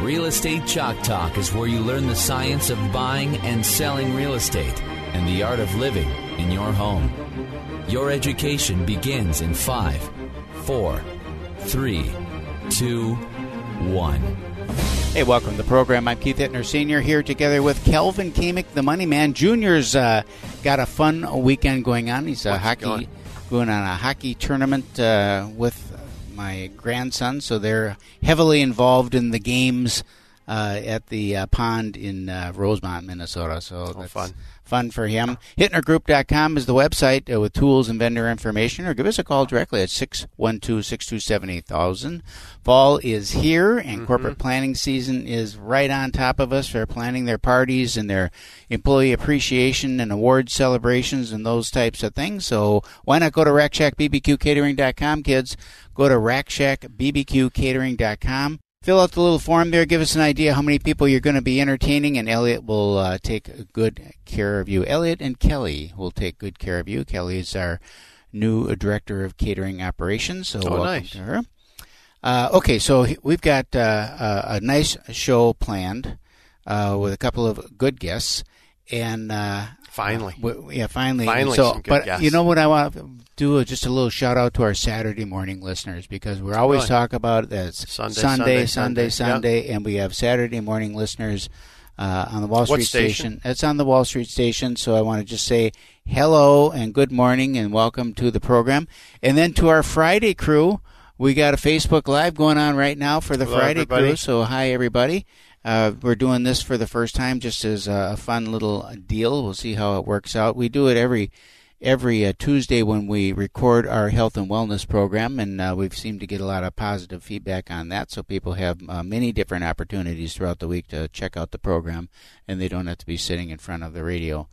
Real Estate Chalk Talk is where you learn the science of buying and selling real estate and the art of living in your home. Your education begins in five, four, three, two, one. Hey, welcome to the program. I'm Keith Hittner Sr. here together with Calvin Kamick, the Money Man. Junior's uh, got a fun weekend going on. He's a What's hockey going? going on a hockey tournament uh, with my grandson, so they're heavily involved in the games uh, at the uh, pond in uh, Rosemount, Minnesota. So that's fun. Fun for him. HittnerGroup.com is the website uh, with tools and vendor information, or give us a call directly at 612 627 8000. Fall is here, and corporate planning season is right on top of us. They're planning their parties and their employee appreciation and award celebrations and those types of things. So why not go to RackShackBBQCatering.com, kids? Go to RackShackBBQCatering.com. Fill out the little form there. Give us an idea how many people you're going to be entertaining, and Elliot will uh, take good care of you. Elliot and Kelly will take good care of you. Kelly is our new director of catering operations. So Oh, welcome nice. to her. Uh, okay, so we've got uh, a, a nice show planned uh, with a couple of good guests, and uh, Finally. yeah, finally. Finally so, some good but guests. you know what I want to do? Is just a little shout out to our Saturday morning listeners because we're always Really? talk about that Sunday, Sunday, Sunday, Sunday, Sunday. Sunday, and we have Saturday morning listeners uh, on the Wall Street station? It's on the Wall Street station. So I want to just say hello and good morning and welcome to the program, and then to our Friday crew. We got a Facebook Live going on right now for the Hello, Friday crew. So hi everybody. Uh, we're doing this for the first time, just as a fun little deal. We'll see how it works out. We do it every every uh, Tuesday when we record our health and wellness program, and uh, we've seemed to get a lot of positive feedback on that. So people have uh, many different opportunities throughout the week to check out the program, and they don't have to be sitting in front of the radio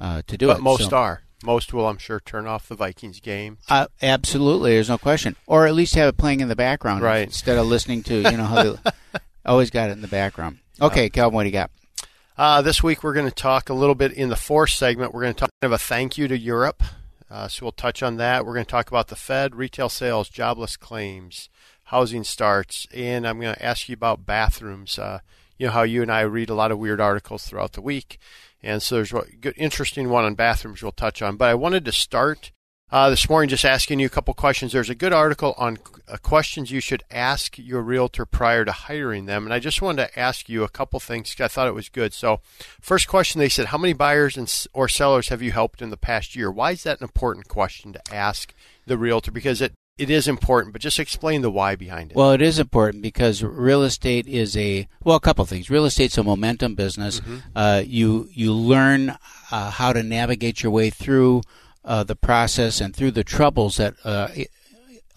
uh, to do Mm-hmm. but it. most So- are. Most will, I'm sure, turn off the Vikings game. uh, absolutely, there's no question. Or at least have it playing in the background, Right. Instead of listening to, you know, how they always got it in the background. Okay, Calvin, what do you got? Uh, this week we're going to talk a little bit in the fourth segment. We're going to talk kind of a thank you to Europe. Uh, so we'll touch on that. We're going to talk about the Fed, retail sales, jobless claims, housing starts, and I'm going to ask you about bathrooms. Uh, you know how you and I read a lot of weird articles throughout the week, and so there's a good, interesting one on bathrooms we'll touch on. But I wanted to start uh, this morning just asking you a couple questions. There's a good article on uh, questions you should ask your realtor prior to hiring them, and I just wanted to ask you a couple things 'cause I thought it was good. So, first question they said, how many buyers and or sellers have you helped in the past year? Why is that an important question to ask the realtor? Because it it is important, but just explain the why behind it. Well, it is important because real estate is a well, a couple things. Real estate's a momentum business. Uh, you you learn uh, how to navigate your way through uh, the process and through the troubles that uh,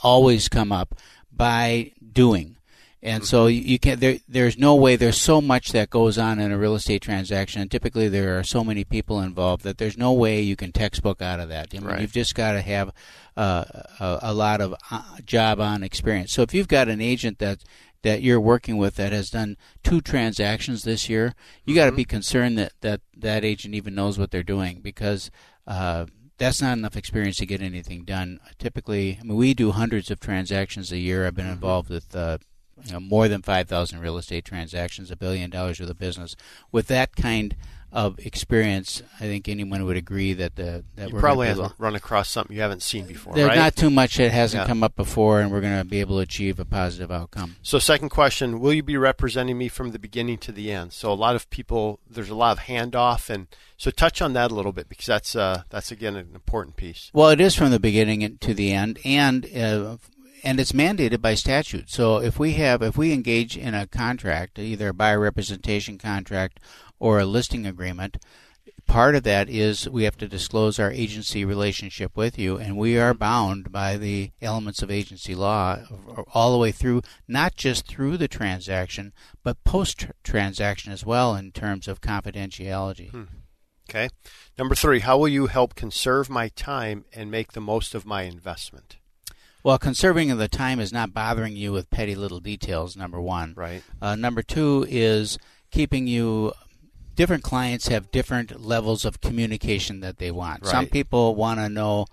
always come up by doing. And so you you can there. There's no way. There's so much that goes on in a real estate transaction. And typically, there are so many people involved that there's no way you can textbook out of that. I mean, Right. You've just got to have uh, a, a lot of uh, job on experience. So if you've got an agent that that you're working with that has done two transactions this year, you got to be concerned that, that that agent even knows what they're doing because uh, that's not enough experience to get anything done. Typically, I mean, we do hundreds of transactions a year. I've been involved with uh, you know, more than 5,000 real estate transactions, a billion dollars worth of business. With that kind of experience, I think anyone would agree that the that You we're probably haven't run across something you haven't seen before, There's right? not too much that hasn't Yeah. come up before, and we're going to be able to achieve a positive outcome. So, second question: Will you be representing me from the beginning to the end? So, a lot of people, there's a lot of handoff, and so touch on that a little bit because that's uh, that's again an important piece. Well, it is from the beginning to the end, and uh, and it's mandated by statute. So if we have if we engage in a contract, either a buyer representation contract or a listing agreement, part of that is we have to disclose our agency relationship with you, and we are bound by the elements of agency law all the way through, not just through the transaction, but post transaction as well in terms of confidentiality. Hmm. Okay. Number three: How will you help conserve my time and make the most of my investment? Well, conserving of the time is not bothering you with petty little details. Number one, Right. Uh, number two is keeping you. Different clients have different levels of communication that they want. Right. Some people want to know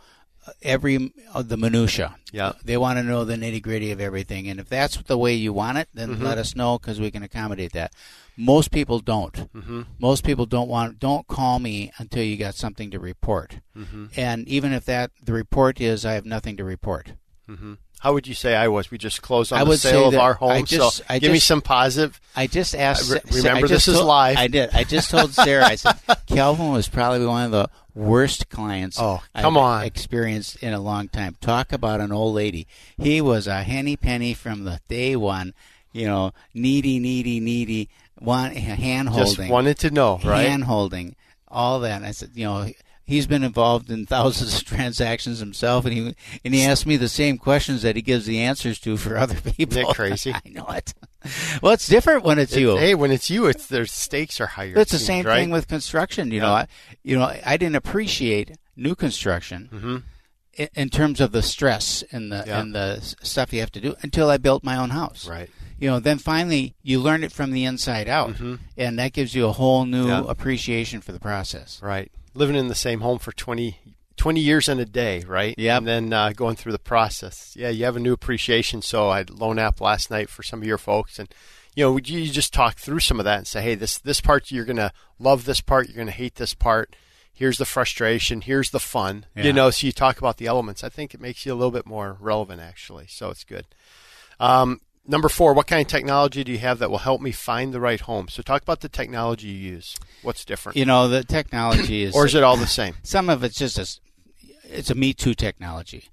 uh, every of the minutia. Yeah. They want to know the nitty gritty of everything, and if that's the way you want it, then Mm-hmm. let us know because we can accommodate that. Most people don't. Mm-hmm. Most people don't want. Don't call me until you got something to report. Mm-hmm. And even if that the report is, I have nothing to report. Mm-hmm. How would you say I was? We just closed on I the sale of our home. just- so I give me some positive. I just asked. Re- remember, just this is told- live. I did. I just told Sarah. I said Calvin was probably one of the worst clients. Oh, come I've on. Experienced in a long time. Talk about an old lady. He was a henny penny from the day one. You know, needy, needy, needy. One hand Just holding. wanted to know, right? Hand holding. All that. And I said, you know. He's been involved in thousands of transactions himself, and he and he asked me the same questions that he gives the answers to for other people. Isn't crazy? I know it. Well, it's different when it's you. Hey, when it's you, it's their stakes are higher. It's the same right? thing with construction. You Yeah. know, I, you know, I didn't appreciate new construction Mhm. in, in terms of the stress and the Yeah. and the stuff you have to do until I built my own house. Right. You know, then finally you learn it from the inside out, Mhm. and that gives you a whole new Yeah. appreciation for the process. Right. Living in the same home for 20, 20 years and a day, right? Yeah. And then uh, going through the process. Yeah, you have a new appreciation. So I had loan app last night for some of your folks, and you know, you you just talk through some of that and say, hey, this this part you're gonna love this part, you're gonna hate this part. Here's the frustration. Here's the fun. Yeah. You know, so you talk about the elements. I think it makes you a little bit more relevant, actually. So it's good. Um, number four, what kind of technology do you have that will help me find the right home? So talk about the technology you use. What's different, You know, the technology is or is it all the same? some of it's just a, it's a me too technology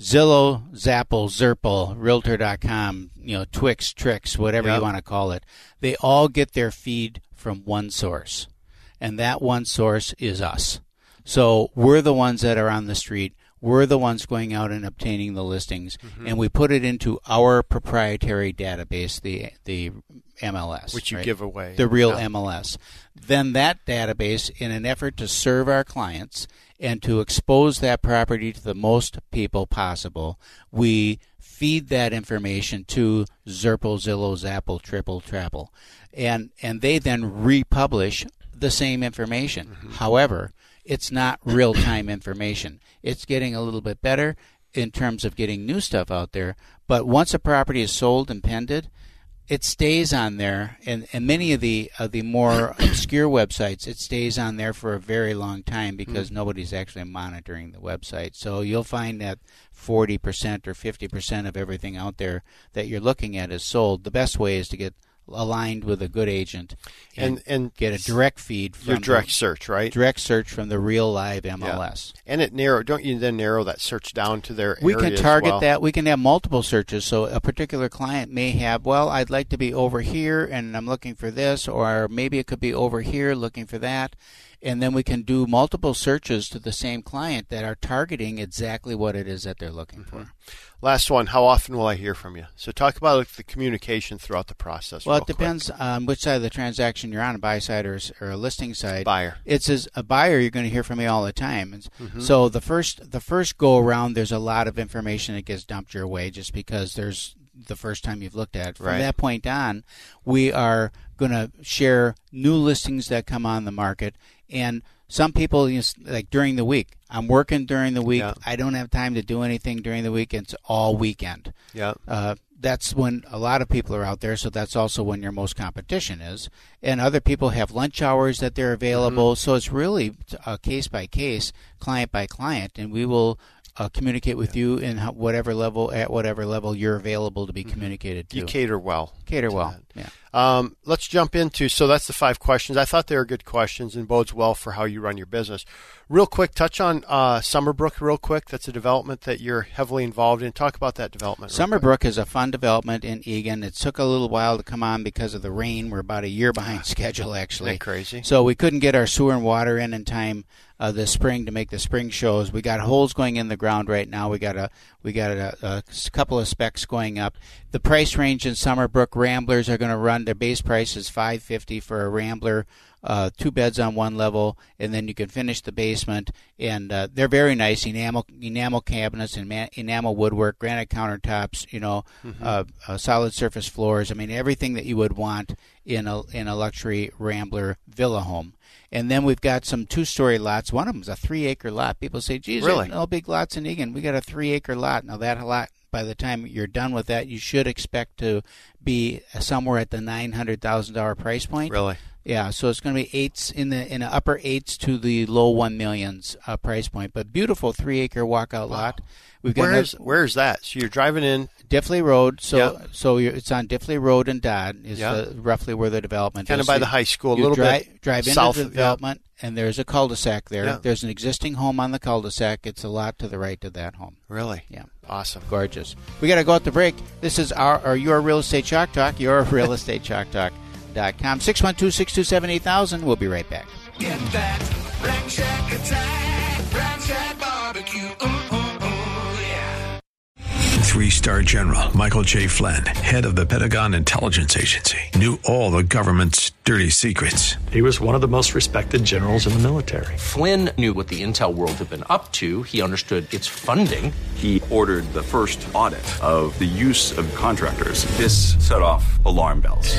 zillow zapple zerple realtor.com you know twix tricks whatever Yep. you want to call it they all get their feed from one source and that one source is us so we're the ones that are on the street we're the ones going out and obtaining the listings Mm-hmm. and we put it into our proprietary database the the MLS Which you right? give away. the real Yeah. MLS. Then that database, in an effort to serve our clients and to expose that property to the most people possible, we feed that information to Zerple, Zillow, Zapple, Triple, Trapple, and and they then republish the same information. Mm-hmm. However, it's not real time information. It's getting a little bit better in terms of getting new stuff out there. But once a property is sold and pended, it stays on there, and, and many of the of the more obscure websites, it stays on there for a very long time hmm. because nobody's actually monitoring the website. So you'll find that forty percent or fifty percent of everything out there that you're looking at is sold. The best way is to get aligned with a good agent and, and and get a direct feed from your direct the, search, right? direct search from the real live MLS. And it narrow. Don't you then narrow that search down to their We can target well? that. We can have multiple searches. So a particular client may have, well, I'd like to be over here and I'm looking for this, or maybe it could be over here looking for that. And then we can do multiple searches to the same client that are targeting exactly what it is that they're looking for. Last one. How often will I hear from you? So talk about like, the communication throughout the process. Well, it depends on which side of the transaction you're on, a buy side or, or a listing side. Buyer. It's as a buyer, you're going to hear from me all the time. Mm-hmm. So the first the first go around, there's a lot of information that gets dumped your way just because there's the first time you've looked at it. From Right. that point on, we are going to share new listings that come on the market and. Some people, you know, like during the week, I'm working during the week. Yeah. I don't have time to do anything during the week. It's all weekend. Yeah. Uh, that's when a lot of people are out there. So that's also when your most competition is, and other people have lunch hours that they're available. Mm-hmm. So it's really a case by case, client by client, and we will uh, communicate with you in whatever level at whatever level you're available to be mm-hmm. communicated to. You cater well. Cater well. That. Yeah. Um, let's jump into so that's the five questions. I thought they were good questions and bodes well for how you run your business. Real quick, touch on uh, Summerbrook real quick. That's a development that you're heavily involved in. Talk about that development. Summerbrook quick. is a fun development in Eagan. It took a little while to come on because of the rain. We're about a year behind schedule actually. crazy. So we couldn't get our sewer and water in in time uh, this spring to make the spring shows. We got holes going in the ground right now. We got a we got a, a couple of specs going up. The price range in Summerbrook Ramblers are going to run. Their base price is five fifty for a Rambler, uh, two beds on one level, and then you can finish the basement. And uh, they're very nice enamel enamel cabinets and enamel woodwork, granite countertops. You know, mm-hmm. Uh, uh, solid surface floors. I mean, everything that you would want in a in a luxury Rambler villa home. And then we've got some two story lots. One of them is a three acre lot. People say, geez, really? no big lots in Eagan. We got a three acre lot. Now, that lot, by the time you're done with that, you should expect to be somewhere at the $900,000 price point. Really? Yeah, so it's going to be eights in the in the upper eights to the low one millions uh, price point, but beautiful three acre walkout wow. lot. We've got where's another, where's that? So you're driving in Diffley Road. So so it's on Diffley Road and Dodd is the, roughly where the development kind is. Kind of by the high school, a little bit drive south the development, and there's a cul-de-sac there. There's an existing home on the cul-de-sac. It's a lot to the right of that home. Really? Yeah. Awesome. Gorgeous. We got to go at the break. This is our, our your real estate chalk talk. Your real estate chalk talk.com. 612 627 8000. We'll be right back. Get that Rack Shack attack. Rack Shack barbecue. Three star general Michael J. Flynn, head of the Pentagon Intelligence Agency, knew all the government's dirty secrets. He was one of the most respected generals in the military. Flynn knew what the intel world had been up to, he understood its funding. He ordered the first audit of the use of contractors. This set off alarm bells.